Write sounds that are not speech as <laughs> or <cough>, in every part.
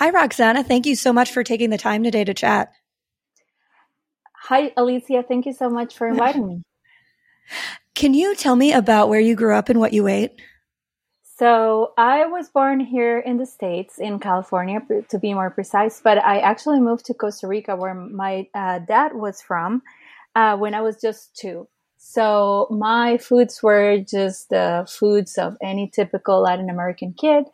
Hi, Roxana. Thank you so much for taking the time today to chat. Hi, Alicia. Thank you so much for inviting me. <laughs> Can you tell me about where you grew up and what you ate? So, I was born here in the States, in California, to be more precise, but I actually moved to Costa Rica, where my uh, dad was from, uh, when I was just two. So, my foods were just the foods of any typical Latin American kid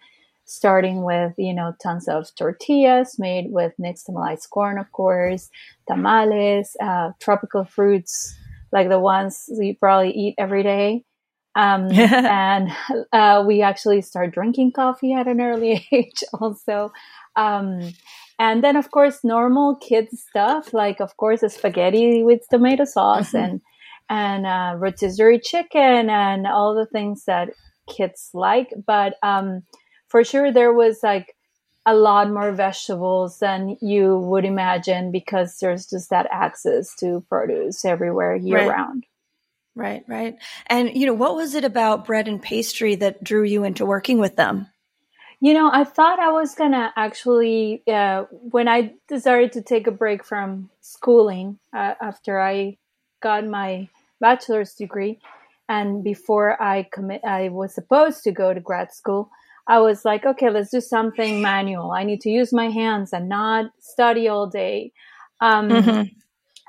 starting with you know tons of tortillas made with nixtamalized corn of course tamales uh, tropical fruits like the ones you probably eat every day. Um, <laughs> and uh, we actually start drinking coffee at an early <laughs> age also. Um, and then of course normal kids stuff like of course a spaghetti with tomato sauce mm-hmm. and and uh, rotisserie chicken and all the things that kids like. But um, for sure there was like a lot more vegetables than you would imagine because there's just that access to produce everywhere year right. round. Right, right. And you know, what was it about bread and pastry that drew you into working with them? You know, I thought I was gonna actually uh, when I decided to take a break from schooling uh, after I got my bachelor's degree, and before I commit, I was supposed to go to grad school. I was like, okay, let's do something manual. I need to use my hands and not study all day. Um, mm-hmm.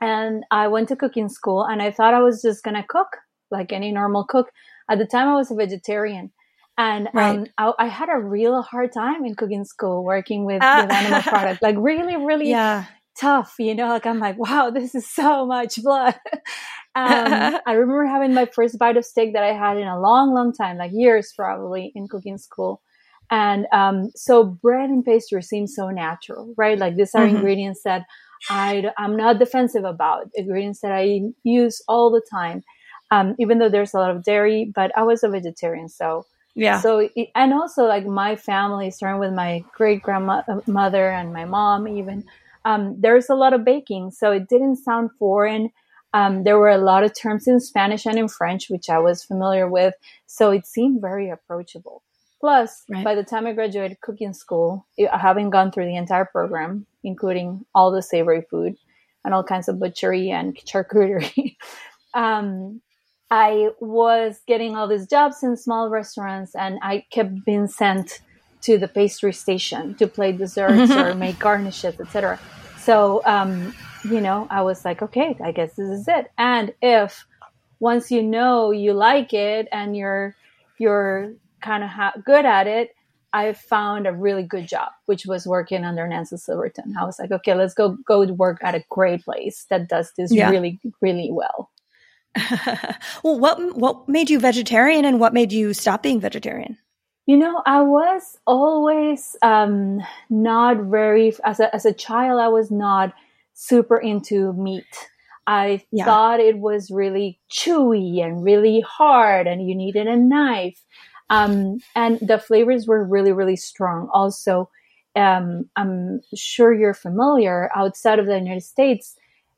And I went to cooking school and I thought I was just going to cook like any normal cook. At the time, I was a vegetarian. And right. um, I, I, had a real hard time in cooking school working with, uh, with animal <laughs> products, like really, really yeah. tough. You know, like I'm like, wow, this is so much blood. <laughs> um, <laughs> I remember having my first bite of steak that I had in a long, long time, like years probably in cooking school. And um, so bread and pastry seem so natural, right? Like these are mm-hmm. ingredients that I, I'm not defensive about, ingredients that I use all the time, um, even though there's a lot of dairy, but I was a vegetarian. So, yeah. So, and also like my family, starting with my great grandmother and my mom, even, um, there's a lot of baking. So it didn't sound foreign. Um, there were a lot of terms in Spanish and in French, which I was familiar with. So it seemed very approachable. Plus, right. by the time I graduated cooking school, having gone through the entire program, including all the savory food and all kinds of butchery and charcuterie, <laughs> um, I was getting all these jobs in small restaurants, and I kept being sent to the pastry station to play desserts or <laughs> make garnishes, etc. So, um, you know, I was like, okay, I guess this is it. And if once you know you like it and you're you're kind of ha- good at it, I found a really good job, which was working under Nancy Silverton. I was like, okay, let's go go work at a great place that does this yeah. really, really well. <laughs> well, what what made you vegetarian, and what made you stop being vegetarian? You know, I was always um, not very as a as a child. I was not super into meat. I yeah. thought it was really chewy and really hard, and you needed a knife. Um, and the flavors were really, really strong. Also, um, I'm sure you're familiar outside of the United States,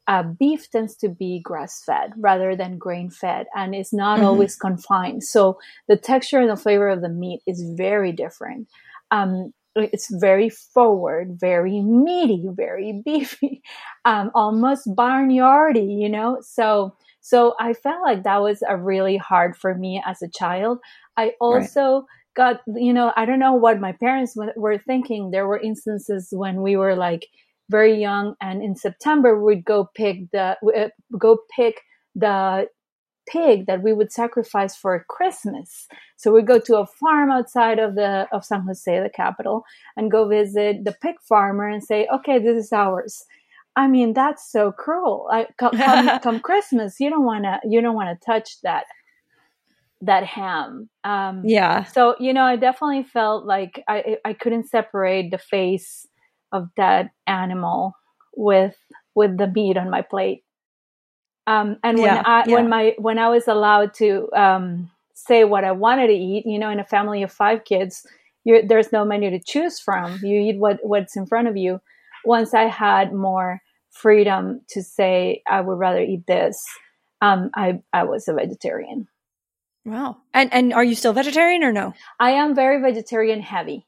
uh, beef tends to be grass fed rather than grain fed and it's not mm-hmm. always confined. So the texture and the flavor of the meat is very different. Um, it's very forward, very meaty, very <laughs> beefy, um, almost barnyardy, you know? So, so I felt like that was a really hard for me as a child. I also right. got, you know, I don't know what my parents were thinking. There were instances when we were like very young, and in September we'd go pick the uh, go pick the pig that we would sacrifice for Christmas. So we'd go to a farm outside of the of San Jose, the capital, and go visit the pig farmer and say, "Okay, this is ours." I mean, that's so cruel. I, come, come, <laughs> come Christmas, you don't want to you don't want to touch that that ham. Um, yeah. So you know, I definitely felt like I I couldn't separate the face of that animal with with the meat on my plate. Um, and when yeah, I yeah. when my when I was allowed to um, say what I wanted to eat, you know, in a family of five kids, there's no menu to choose from. You eat what what's in front of you. Once I had more freedom to say I would rather eat this, um, I I was a vegetarian. Wow. And and are you still vegetarian or no? I am very vegetarian heavy.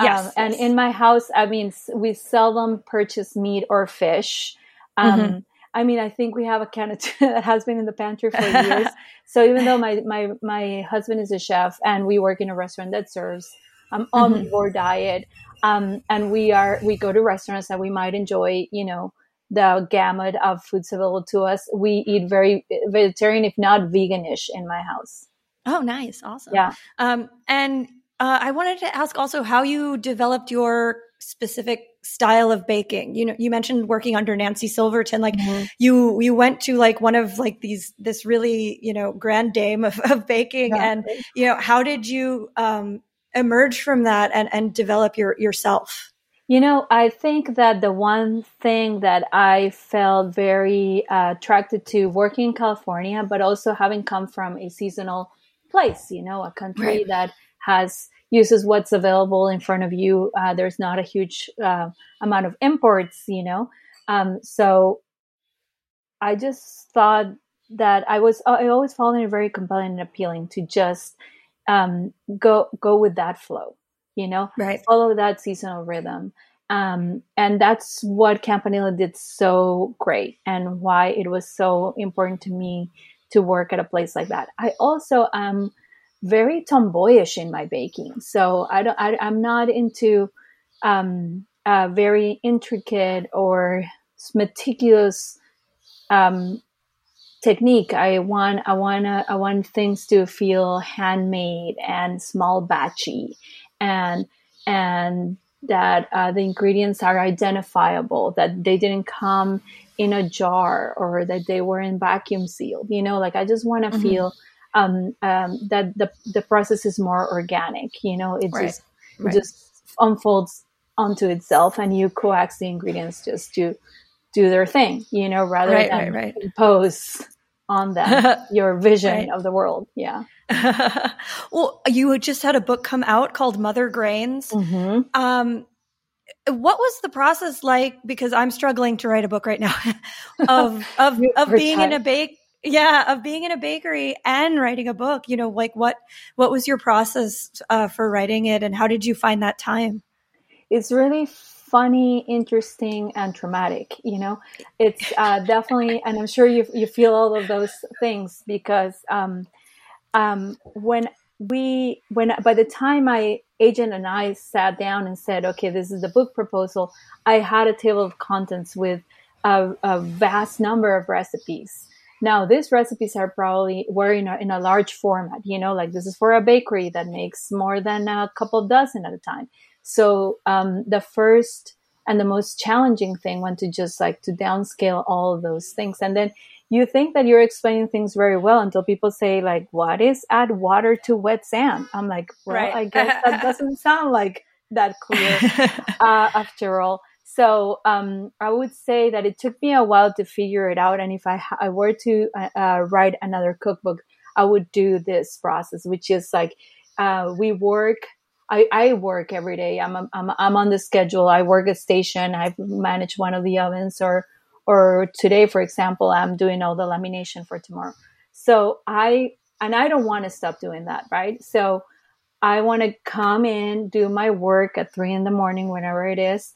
Yes, um, and yes. in my house, I mean, we seldom purchase meat or fish. Um, mm-hmm. I mean, I think we have a can of tuna <laughs> that has been in the pantry for years. <laughs> so even though my, my, my husband is a chef and we work in a restaurant that serves um, mm-hmm. diet, um, and we are we go to restaurants that we might enjoy, you know, the gamut of foods available to us. We eat very vegetarian, if not veganish, in my house. Oh, nice, awesome. Yeah. Um, and uh, I wanted to ask also how you developed your specific style of baking. You know, you mentioned working under Nancy Silverton. Like mm-hmm. you, you went to like one of like these this really you know grand dame of, of baking, yeah. and you know how did you um, emerge from that and and develop your yourself? You know, I think that the one thing that I felt very uh, attracted to working in California, but also having come from a seasonal place, you know, a country right. that has uses what's available in front of you. Uh, there's not a huge uh, amount of imports, you know. Um, so I just thought that I was I always found it very compelling and appealing to just um, go go with that flow, you know, right? Follow that seasonal rhythm. Um, and that's what Campanile did so great and why it was so important to me to work at a place like that. I also am very tomboyish in my baking. So I don't, I, am not into um, very intricate or meticulous um, technique. I want, I want, I want things to feel handmade and small batchy, and and that uh, the ingredients are identifiable. That they didn't come in a jar or that they were in vacuum sealed. You know, like I just want to mm-hmm. feel um, um, that the the process is more organic. You know, it right. just it right. just unfolds onto itself, and you coax the ingredients just to do their thing. You know, rather right, than impose on them <laughs> your vision of the world. Yeah. <laughs> well, you just had a book come out called Mother Grains. Mm-hmm. Um, what was the process like? Because I'm struggling to write a book right now <laughs> of of of being in a bake yeah of being in a bakery and writing a book you know like what what was your process uh, for writing it and how did you find that time it's really funny interesting and traumatic you know? It's uh, definitely and i'm sure you, you feel all of those things because um, um, when we when by the time my agent and i sat down and said okay this is the book proposal i had a table of contents with a, a vast number of recipes now, these recipes are probably were in a, in a large format, you know, like this is for a bakery that makes more than a couple dozen at a time. So um, the first and the most challenging thing went to just like to downscale all of those things. And then you think that you're explaining things very well until people say like, what is add water to wet sand? I'm like, well, right. I guess that <laughs> doesn't sound like that clear <laughs> uh, after all. So um, I would say that it took me a while to figure it out. And if I, I were to uh, uh, write another cookbook, I would do this process, which is like uh, we work. I, I work every day. I'm, I'm I'm on the schedule. I work at station. I manage one of the ovens, or or today, for example, I'm doing all the lamination for tomorrow. So I and I don't want to stop doing that, right? So I want to come in, do my work at three in the morning, whenever it is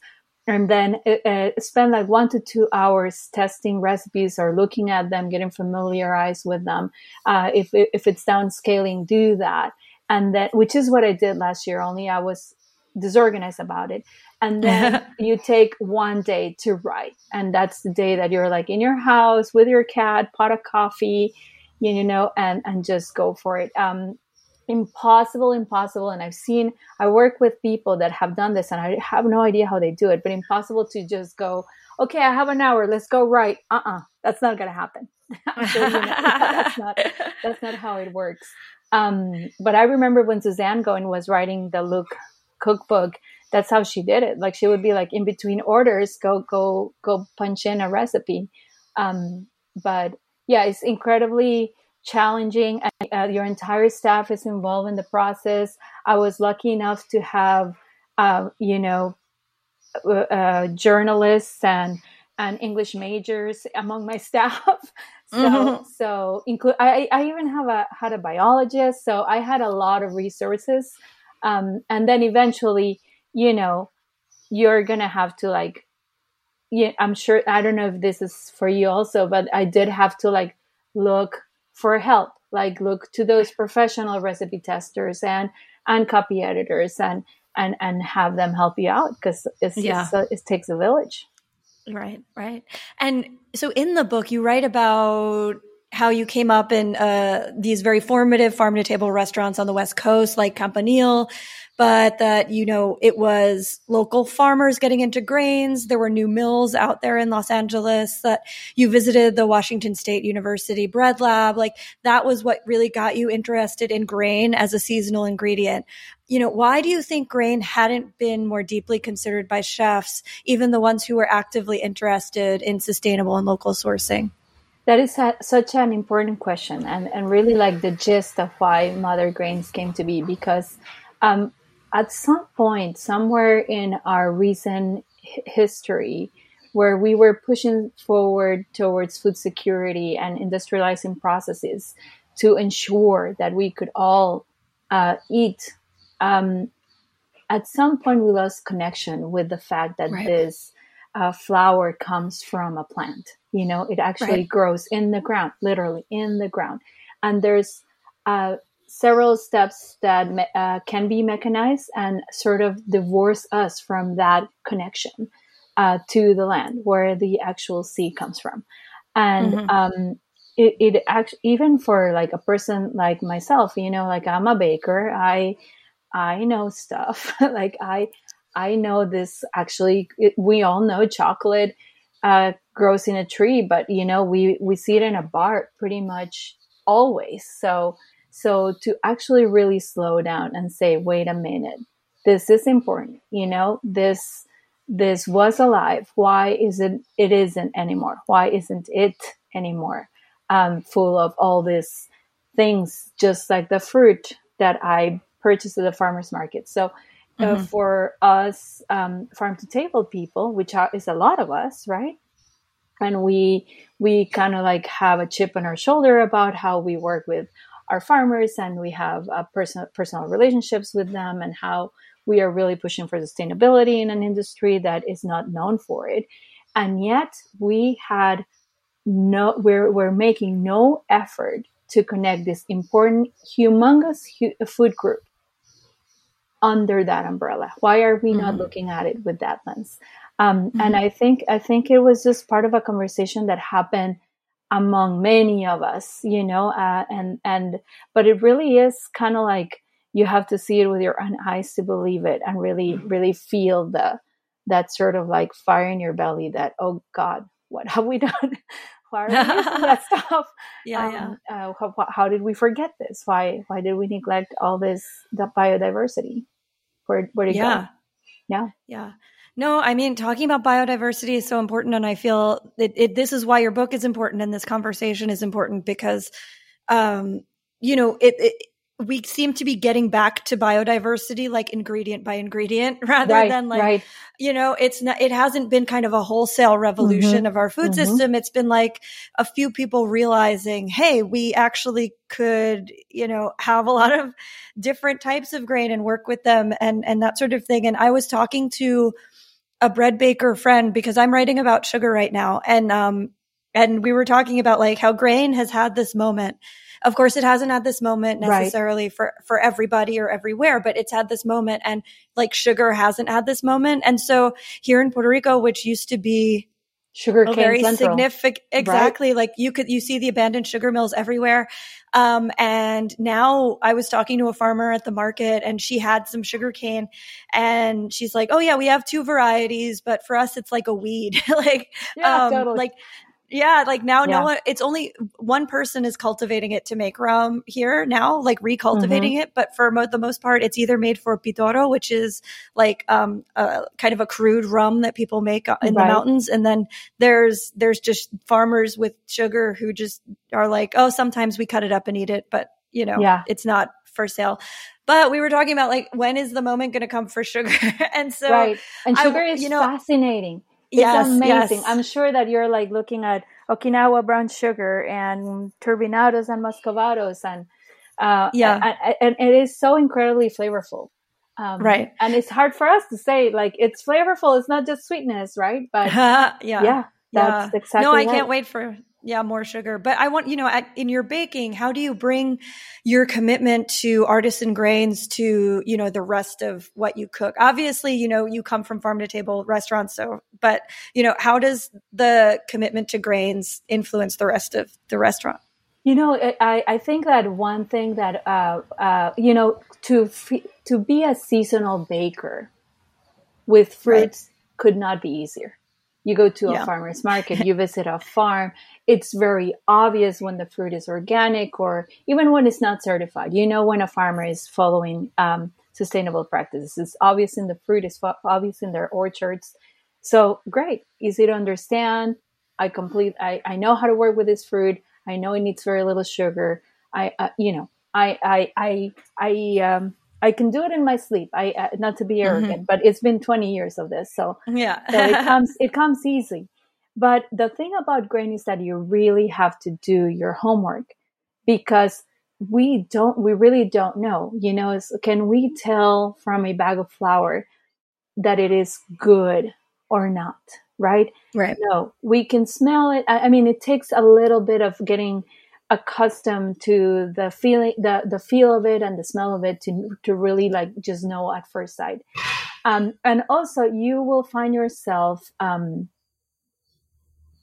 and then uh, spend like one to two hours testing recipes or looking at them, getting familiarized with them. Uh, if if it's downscaling, do that, and that which is what I did last year. Only I was disorganized about it. And <laughs> then you take one day to write, and that's the day that you're like in your house with your cat, pot of coffee, you know, and and just go for it. Um, impossible, impossible. And I've seen, I work with people that have done this and I have no idea how they do it, but impossible to just go, okay, I have an hour, let's go right. Uh uh-uh, uh that's not going to happen. <laughs> <laughs> that's not, that's not how it works. Um, but I remember when Suzanne Goin was writing the Lucques cookbook, that's how she did it. Like she would be like in between orders, go, go, go punch in a recipe. Um, but yeah, it's incredibly, challenging and uh, your entire staff is involved in the process. I was lucky enough to have, uh, you know, uh, uh journalists and and English majors among my <laughs> staff. so mm-hmm. so include I, I even have a had a biologist. So I had a lot of resources. Um, and then eventually you know, you're to have to like, yeah, I'm sure, I don't know if this is for you also, but I did have to like look for help, like look to those professional recipe testers and, and copy editors and, and, and have them help you out because yeah. Uh, it takes a village. Right, right. And so in the book, you write about how you came up in uh, these very formative farm to table restaurants on the West Coast, like Campanile, but that, you know, it was local farmers getting into grains. There were new mills out there in Los Angeles that you visited the Washington State University bread lab. Like that was what really got you interested in grain as a seasonal ingredient. You know, why do you think grain hadn't been more deeply considered by chefs, even the ones who were actively interested in sustainable and local sourcing? That is a, such an important question, and, and really like the gist of why Mother Grains came to be because um, at some point, somewhere in our recent history, where we were pushing forward towards food security and industrializing processes to ensure that we could all uh, eat. Um, at some point, we lost connection with the fact that right. this uh, flour comes from a plant. You know, it actually right. grows in the ground, literally in the ground. And there's uh, several steps that uh, can be mechanized and sort of divorce us from that connection uh, to the land where the actual seed comes from. And mm-hmm. um, it, it actually, even for like a person like myself, you know, like I'm a baker, I, I know stuff. <laughs> like I, I know this actually, it, we all know chocolate uh, grows in a tree, but you know, we, we see it in a bar pretty much always. So, so to actually really slow down and say, wait a minute, this is important. You know, this, this was alive. Why is it, it isn't anymore? Why isn't it anymore? Um, full of all these things, just like the fruit that I purchased at the farmer's market. So uh, mm-hmm. for us um, farm to table people, which are, is a lot of us, right? And we we kind of like have a chip on our shoulder about how we work with our farmers and we have uh, personal personal relationships with them and how we are really pushing for sustainability in an industry that is not known for it and yet we had no we're, we're making no effort to connect this important humongous hu- food group under that umbrella why are we mm-hmm. not looking at it with that lens um, mm-hmm. and i think i think it was just part of a conversation that happened among many of us, you know, uh, and, and, but it really is kind of like you have to see it with your own eyes to believe it and really, really feel the, that sort of like fire in your belly that, oh God, what have we <laughs> done? Why are we using that stuff? Yeah, um, yeah. Uh, how, how, did we forget this? Why, why did we neglect all this, the biodiversity? Where, where did yeah. go? Yeah. Yeah. No, I mean, talking about biodiversity is so important. And I feel it, it, this is why your book is important and this conversation is important because, um, you know, it, it, we seem to be getting back to biodiversity like ingredient by ingredient <laughs> rather right, than like right. you know it's not it hasn't been kind of a wholesale revolution mm-hmm. of our food mm-hmm. system it's been like a few people realizing hey we actually could you know have a lot of different types of grain and work with them and and that sort of thing and i was talking to a bread baker friend because I'm writing about sugar right now. And, um, and we were talking about like how grain has had this moment. Of course, it hasn't had this moment necessarily right. for, for everybody or everywhere, but it's had this moment and like sugar hasn't had this moment. And so here in Puerto Rico, which used to be sugar cane very central. significant exactly right? like you could you see the abandoned sugar mills everywhere um, and now i was talking to a farmer at the market and she had some sugar cane and she's like oh yeah we have two varieties but for us it's like a weed <laughs> like yeah, um, totally. like yeah, like now yeah. no one, it's only one person is cultivating it to make rum here now, like recultivating mm-hmm. it. But for mo- the most part, it's either made for pitorro, which is like um a kind of a crude rum that people make in right. the mountains, and then there's there's just farmers with sugar who just are like, oh, sometimes we cut it up and eat it, but you know, yeah. it's not for sale. But we were talking about like when is the moment going to come for sugar, <laughs> and so right, and sugar I, is you know, fascinating it's amazing. Yes. I'm sure that you're like looking at Okinawa brown sugar and turbinados and muscovados and uh, yeah, and, and, it is so incredibly flavorful. Um, right. And it's hard for us to say like it's flavorful. It's not just sweetness, right? But <laughs> yeah, yeah, that's yeah. exactly. No, I right. can't wait for yeah more sugar. But I want you know at, in your baking, how do you bring your commitment to artisan grains to you know the rest of what you cook? Obviously, you know you come from farm to table restaurants, so but you know how does the commitment to grains influence the rest of the restaurant? You know, I, I think that one thing that uh, uh, you know to to be a seasonal baker with fruits right. could not be easier. You go to yeah. a farmer's market, <laughs> you visit a farm. It's very obvious when the fruit is organic or even when it's not certified. You know when a farmer is following um, sustainable practices. It's obvious in the fruit, it's obvious in their orchards. So great, easy to understand. I complete. I, I know how to work with this fruit. I know it needs very little sugar. I, uh, you know, I, I, I, I, um, I can do it in my sleep. I, uh, not to be mm-hmm. arrogant, mm-hmm. but it's been 20 years of this. So, yeah, so it <laughs> comes, it comes easy. But the thing about grain is that you really have to do your homework because we don't, we really don't know, you know, is, can we tell from a bag of flour that it is good or not? right? Right. No, we can smell it. I, I mean, it takes a little bit of getting accustomed to the feeling, the the feel of it and the smell of it to to really like just know at first sight. Um, and also, you will find yourself um,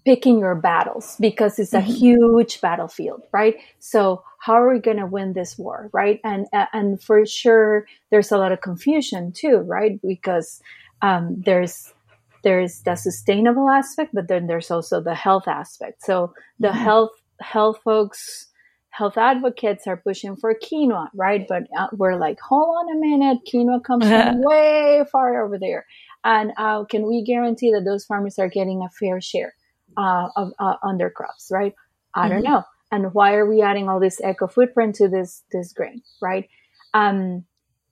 picking your battles because it's a mm-hmm. huge battlefield, right? So how are we going to win this war, right? And and for sure, there's a lot of confusion too, right? Because um, there's there's the sustainable aspect, but then there's also the health aspect. So the mm-hmm. health health folks, health advocates are pushing for quinoa, right? But uh, we're like, hold on a minute, quinoa comes from <laughs> way far over there, and uh, can we guarantee that those farmers are getting a fair share uh, of uh, on their crops, right? I mm-hmm. don't know. And why are we adding all this eco footprint to this this grain, right? Um,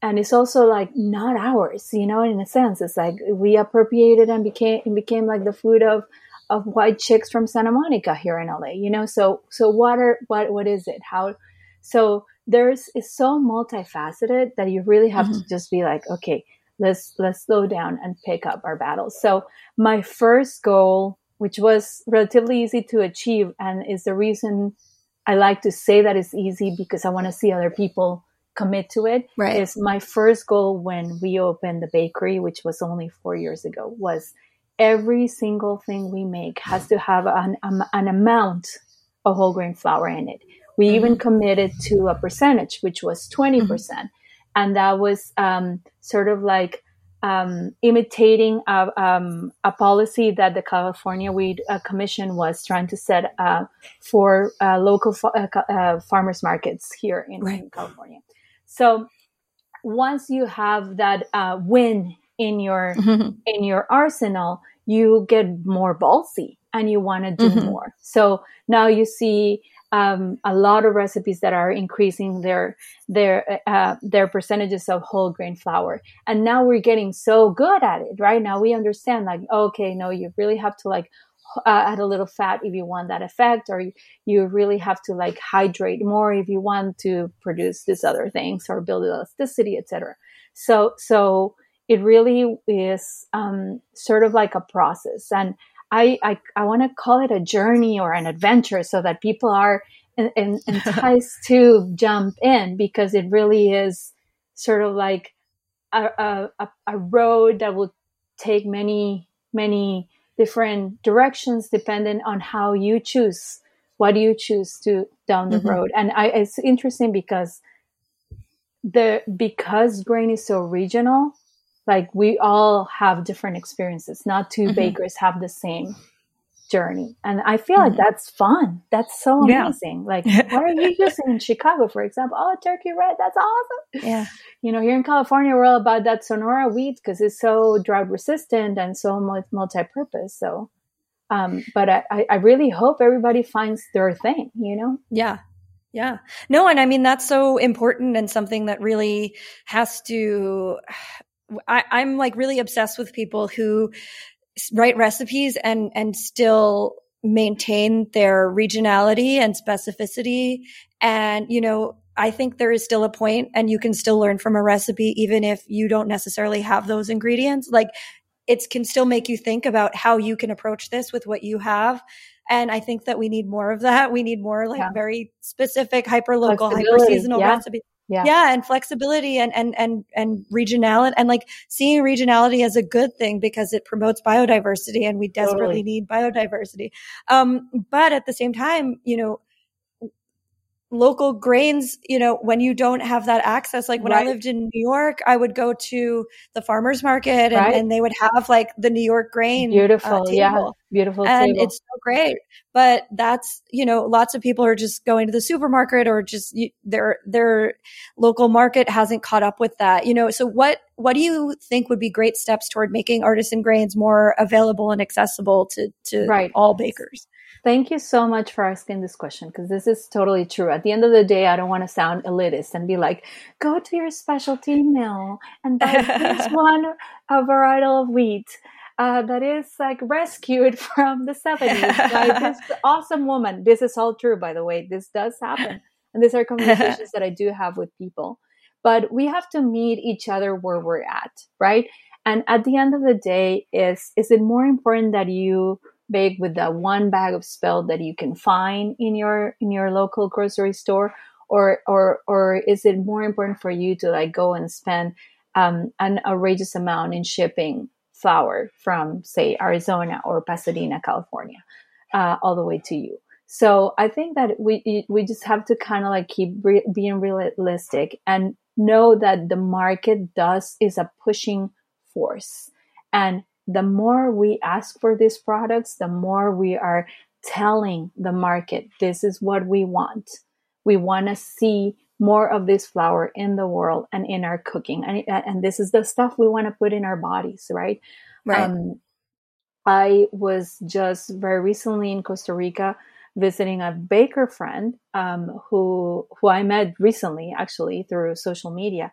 and it's also like not ours you know in a sense it's like we appropriated and became it became like the food of of white chicks from santa monica here in la you know so so what are what what is it how so there's it's so multifaceted that you really have mm-hmm. to just be like okay let's let's slow down and pick up our battles so my first goal which was relatively easy to achieve and is the reason i like to say that it's easy because i want to see other people commit to it right. is my first goal when we opened the bakery, which was only four years ago, was every single thing we make has to have an, um, an amount of whole grain flour in it. We mm-hmm. even committed to a percentage, which was 20. Mm-hmm. percent mm hmm And that was um, sort of like um, imitating a, um, a, policy that the California Wheat uh, Commission was trying to set uh, for uh, local fa- uh, uh, farmers markets here in, right. in California. So once you have that uh, win in your <laughs> mm-hmm. in your arsenal, you get more ballsy and you want to do mm-hmm. more. So now you see um, a lot of recipes that are increasing their their uh, their percentages of whole grain flour, and now we're getting so good at it. Right now we understand like okay, no, you really have to like uh, add a little fat if you want that effect, or you, you really have to like hydrate more if you want to produce these other things or build elasticity, etc. So, so it really is um, sort of like a process, and I I, I want to call it a journey or an adventure, so that people are in, in, <laughs> enticed to jump in because it really is sort of like a, a, a road that will take many many different directions depending on how you choose what do you choose to down the mm-hmm. road and I, it's interesting because the because grain is so regional like we all have different experiences not 2 mm-hmm. bakers have the same journey. And I feel mm-hmm. like that's fun. That's so amazing. Yeah. Like, what are you using in <laughs> Chicago, for example? Oh, turkey red. That's awesome. Yeah. <laughs> You know, here in California, we're all about that Sonora wheat because it's so drought resistant and so multi-purpose. So, um, but I, I really hope everybody finds their thing, you know? Yeah. Yeah. No, and I mean, that's so important and something that really has to, I, I'm like really obsessed with people who write recipes and and still maintain their regionality and specificity and you know I think there is still a point and you can still learn from a recipe even if you don't necessarily have those ingredients. Like it can still make you think about how you can approach this with what you have. And I think that we need more of that. We need more like yeah. very specific, hyper local, hyper seasonal yeah. recipes. Yeah. yeah. And flexibility and, and, and, and regionality and like seeing regionality as a good thing because it promotes biodiversity and we desperately totally. need biodiversity. Um, but at the same time, you know, local grains, you know, when you don't have that access, like when right. I lived in New York, I would go to the farmer's market and, right. and they would have like the New York grain. Uh, Beautiful. Uh, yeah. Beautiful. And table. it's so great. But that's, you know, lots of people are just going to the supermarket or just their, their local market hasn't caught up with that, you know, so what, what do you think would be great steps toward making artisan grains more available and accessible to, to right. all bakers? Thank you so much for asking this question because this is totally true. At the end of the day, I don't want to sound elitist and be like, go to your specialty mill and buy this <laughs> one a varietal of wheat uh, that is like rescued <laughs> from the 70s by this <laughs> awesome woman. This is all true, by the way. This does happen. And these are conversations that I do have with people. But we have to meet each other where we're at, right? And at the end of the day, is is it more important that you bake with the one bag of spelt that you can find in your in your local grocery store or or or is it more important for you to like go and spend um, an outrageous amount in shipping flour from say Arizona or Pasadena, California, uh, all the way to you? So I think that we we just have to kind of like keep re- being realistic and know that the market does is a pushing force and the more we ask for these products, the more we are telling the market, this is what we want. We want to see more of this flour in the world and in our cooking. And, and this is the stuff we want to put in our bodies, right? Right. Um, I was just very recently in Costa Rica visiting a baker friend um, who who I met recently, actually through social media,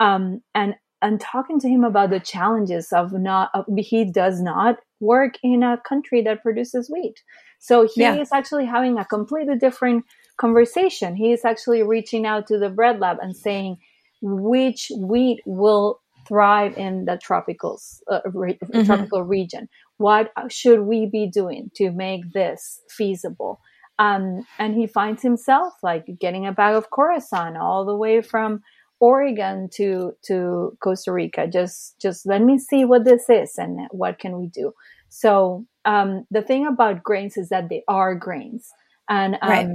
um, and and talking to him about the challenges of not of, he does not work in a country that produces wheat so he yeah. is actually having a completely different conversation he is actually reaching out to the bread lab and saying which wheat will thrive in the tropicals uh, re- mm-hmm. tropical region what should we be doing to make this feasible um, and he finds himself like getting a bag of Corazon all the way from Oregon to to Costa Rica. Just just let me see what this is and what can we do. So um, the thing about grains is that they are grains, and um, right.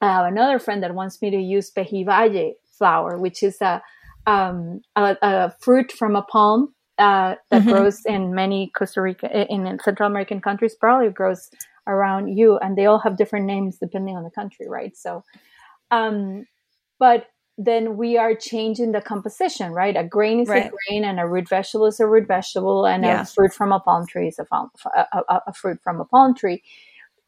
I have another friend that wants me to use pejibaye flour, which is a um, a, a, fruit from a palm uh, that mm-hmm. grows in many Costa Rica in Central American countries. Probably grows around you, and they all have different names depending on the country, right? So, um, but then we are changing the composition, right? A grain is right. a grain, and a root vegetable is a root vegetable, and yeah. a fruit from a palm tree is a, a, a, a, fruit from a palm tree,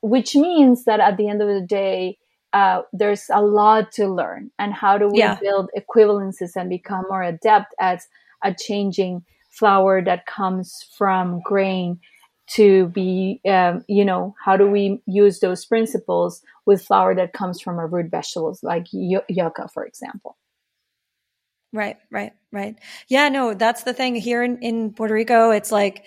which means that at the end of the day, uh, there's a lot to learn. And how do we yeah. build equivalences and become more adept at, a changing flour that comes from grain to be, um, you know, how do we use those principles with flour that comes from a root vegetables like y- yucca, for example? Right, right, right. Yeah, no, that's the thing here in, in Puerto Rico. It's like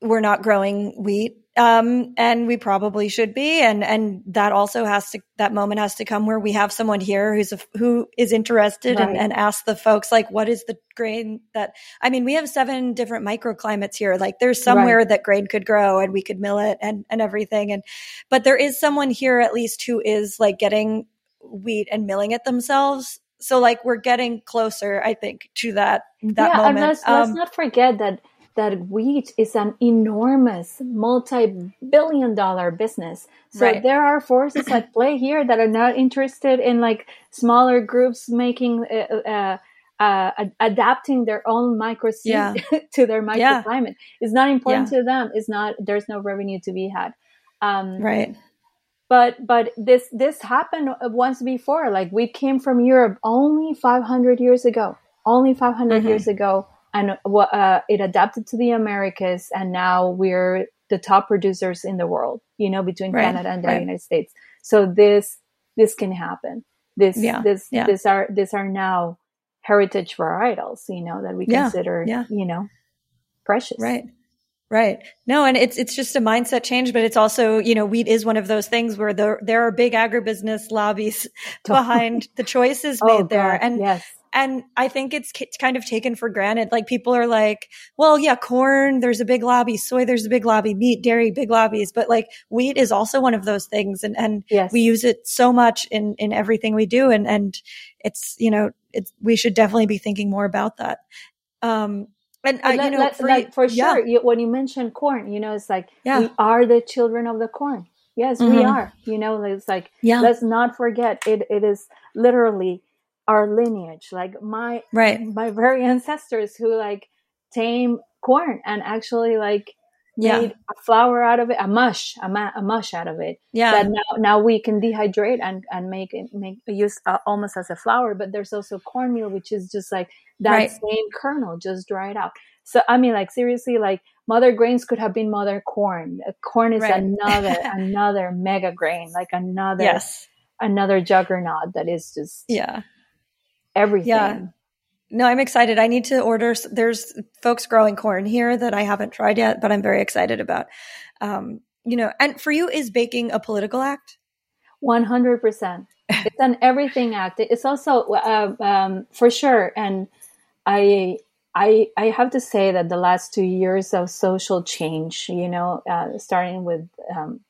we're not growing wheat um, and we probably should be. And, and that also has to, that moment has to come where we have someone here who's, a, who is interested right. and, and ask the folks, like, what is the grain that, I mean, we have seven different microclimates here. Like there's somewhere right. that grain could grow and we could mill it and, and everything. And, but there is someone here at least who is like getting wheat and milling it themselves. So like we're getting closer, I think, to that, that yeah, moment. And let's, um, let's not forget that that wheat is an enormous multi-billion dollar business so right. there are forces at play here that are not interested in like smaller groups making uh, uh, uh, adapting their own micro yeah. <laughs> to their microclimate yeah. it's not important yeah. to them it's not there's no revenue to be had um, right but but this this happened once before like we came from europe only 500 years ago only 500 mm-hmm. years ago and uh, it adapted to the Americas, and now we're the top producers in the world. You know, between right, Canada and the right. United States. So this this can happen. this yeah. this yeah. this are these are now heritage varietals you know that we consider yeah. you know precious right Right. No, and it's it's just a mindset change, but it's also you know wheat is one of those things where there there are big agribusiness lobbies <laughs> behind the choices oh, made oh, there, and yes. And I think it's kind of taken for granted. Like people are like, well, yeah, corn, there's a big lobby, soy, there's a big lobby, meat, dairy, big lobbies, but like wheat is also one of those things, and and yes. we use it so much in in everything we do, and and it's you know it's we should definitely be thinking more about that. Um, and uh, let, you know, let, for, like, for yeah. sure, you, when you mention corn, you know, it's like yeah. we are the children of the corn. Yes, mm-hmm. we are. You know, it's like yeah. let's not forget it. It is literally our lineage. Like my right, my very <laughs> ancestors who like tame corn and actually like yeah. made a flour out of it, a mush, a, ma- a mush out of it. Yeah. That now, now we can dehydrate and, and make it, make use uh, almost as a flour. But there's also cornmeal, which is just like that right. same kernel just dried out. So I mean, like seriously, like mother grains could have been mother corn. Uh, corn is right. another <laughs> another mega grain, like another yes. another juggernaut that is just yeah everything. Yeah. No, I'm excited. I need to order. There's folks growing corn here that I haven't tried yet, but I'm very excited about. Um, you know, and for you, is baking a political act? 100%. It's an everything act. It's also, uh, um, for sure. And I, I, I have to say that the last two years of social change, you know, uh, starting with, um,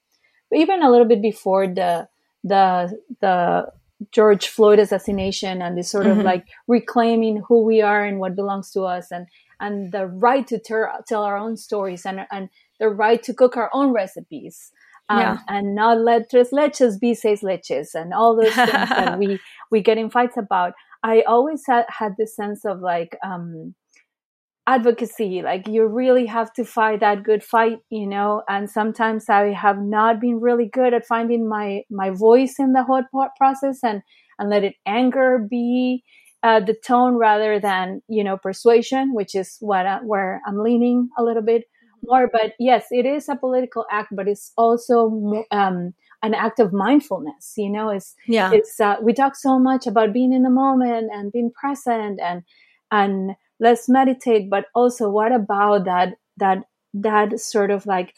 even a little bit before the, the, the George Floyd assassination and this sort mm-hmm. of like reclaiming who we are and what belongs to us and and the right to ter- tell our own stories and and the right to cook our own recipes um, yeah. and not let tres leches be seis leches and all those things that <laughs> we we get in fights about. I always had, had this sense of like um, advocacy like you really have to fight that good fight you know? And sometimes i have not been really good at finding my my voice in the whole process and and let it anger be uh, the tone rather than you know persuasion which is what I, where i'm leaning a little bit more. But yes it is a political act but it's also um, an act of mindfulness you know? It's yeah. it's uh, we talk so much about being in the moment and being present and and let's meditate but also what about that that that sort of like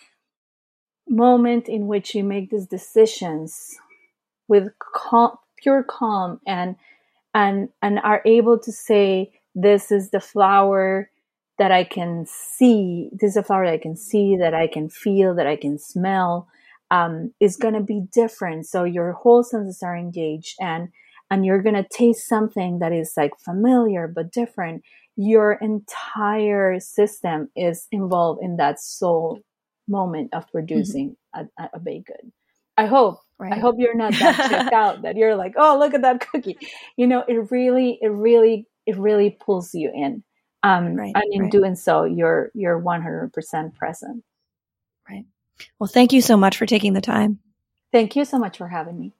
moment in which you make these decisions with calm, pure calm and and and are able to say this is the flour that I can see. This is a flour that I can see, that I can feel, that I can smell. Um, is going to be different. So your whole senses are engaged, and and you're going to taste something that is like familiar but different your entire system is involved in that soul moment of producing mm-hmm. a, a baked good. I hope. Right. I hope you're not that checked <laughs> out that you're like, oh, look at that cookie. You know, it really, it really, it really pulls you in. Um, right, and in right. doing so, you're you're 100% present. Right. Well, thank you so much for taking the time. Thank you so much for having me.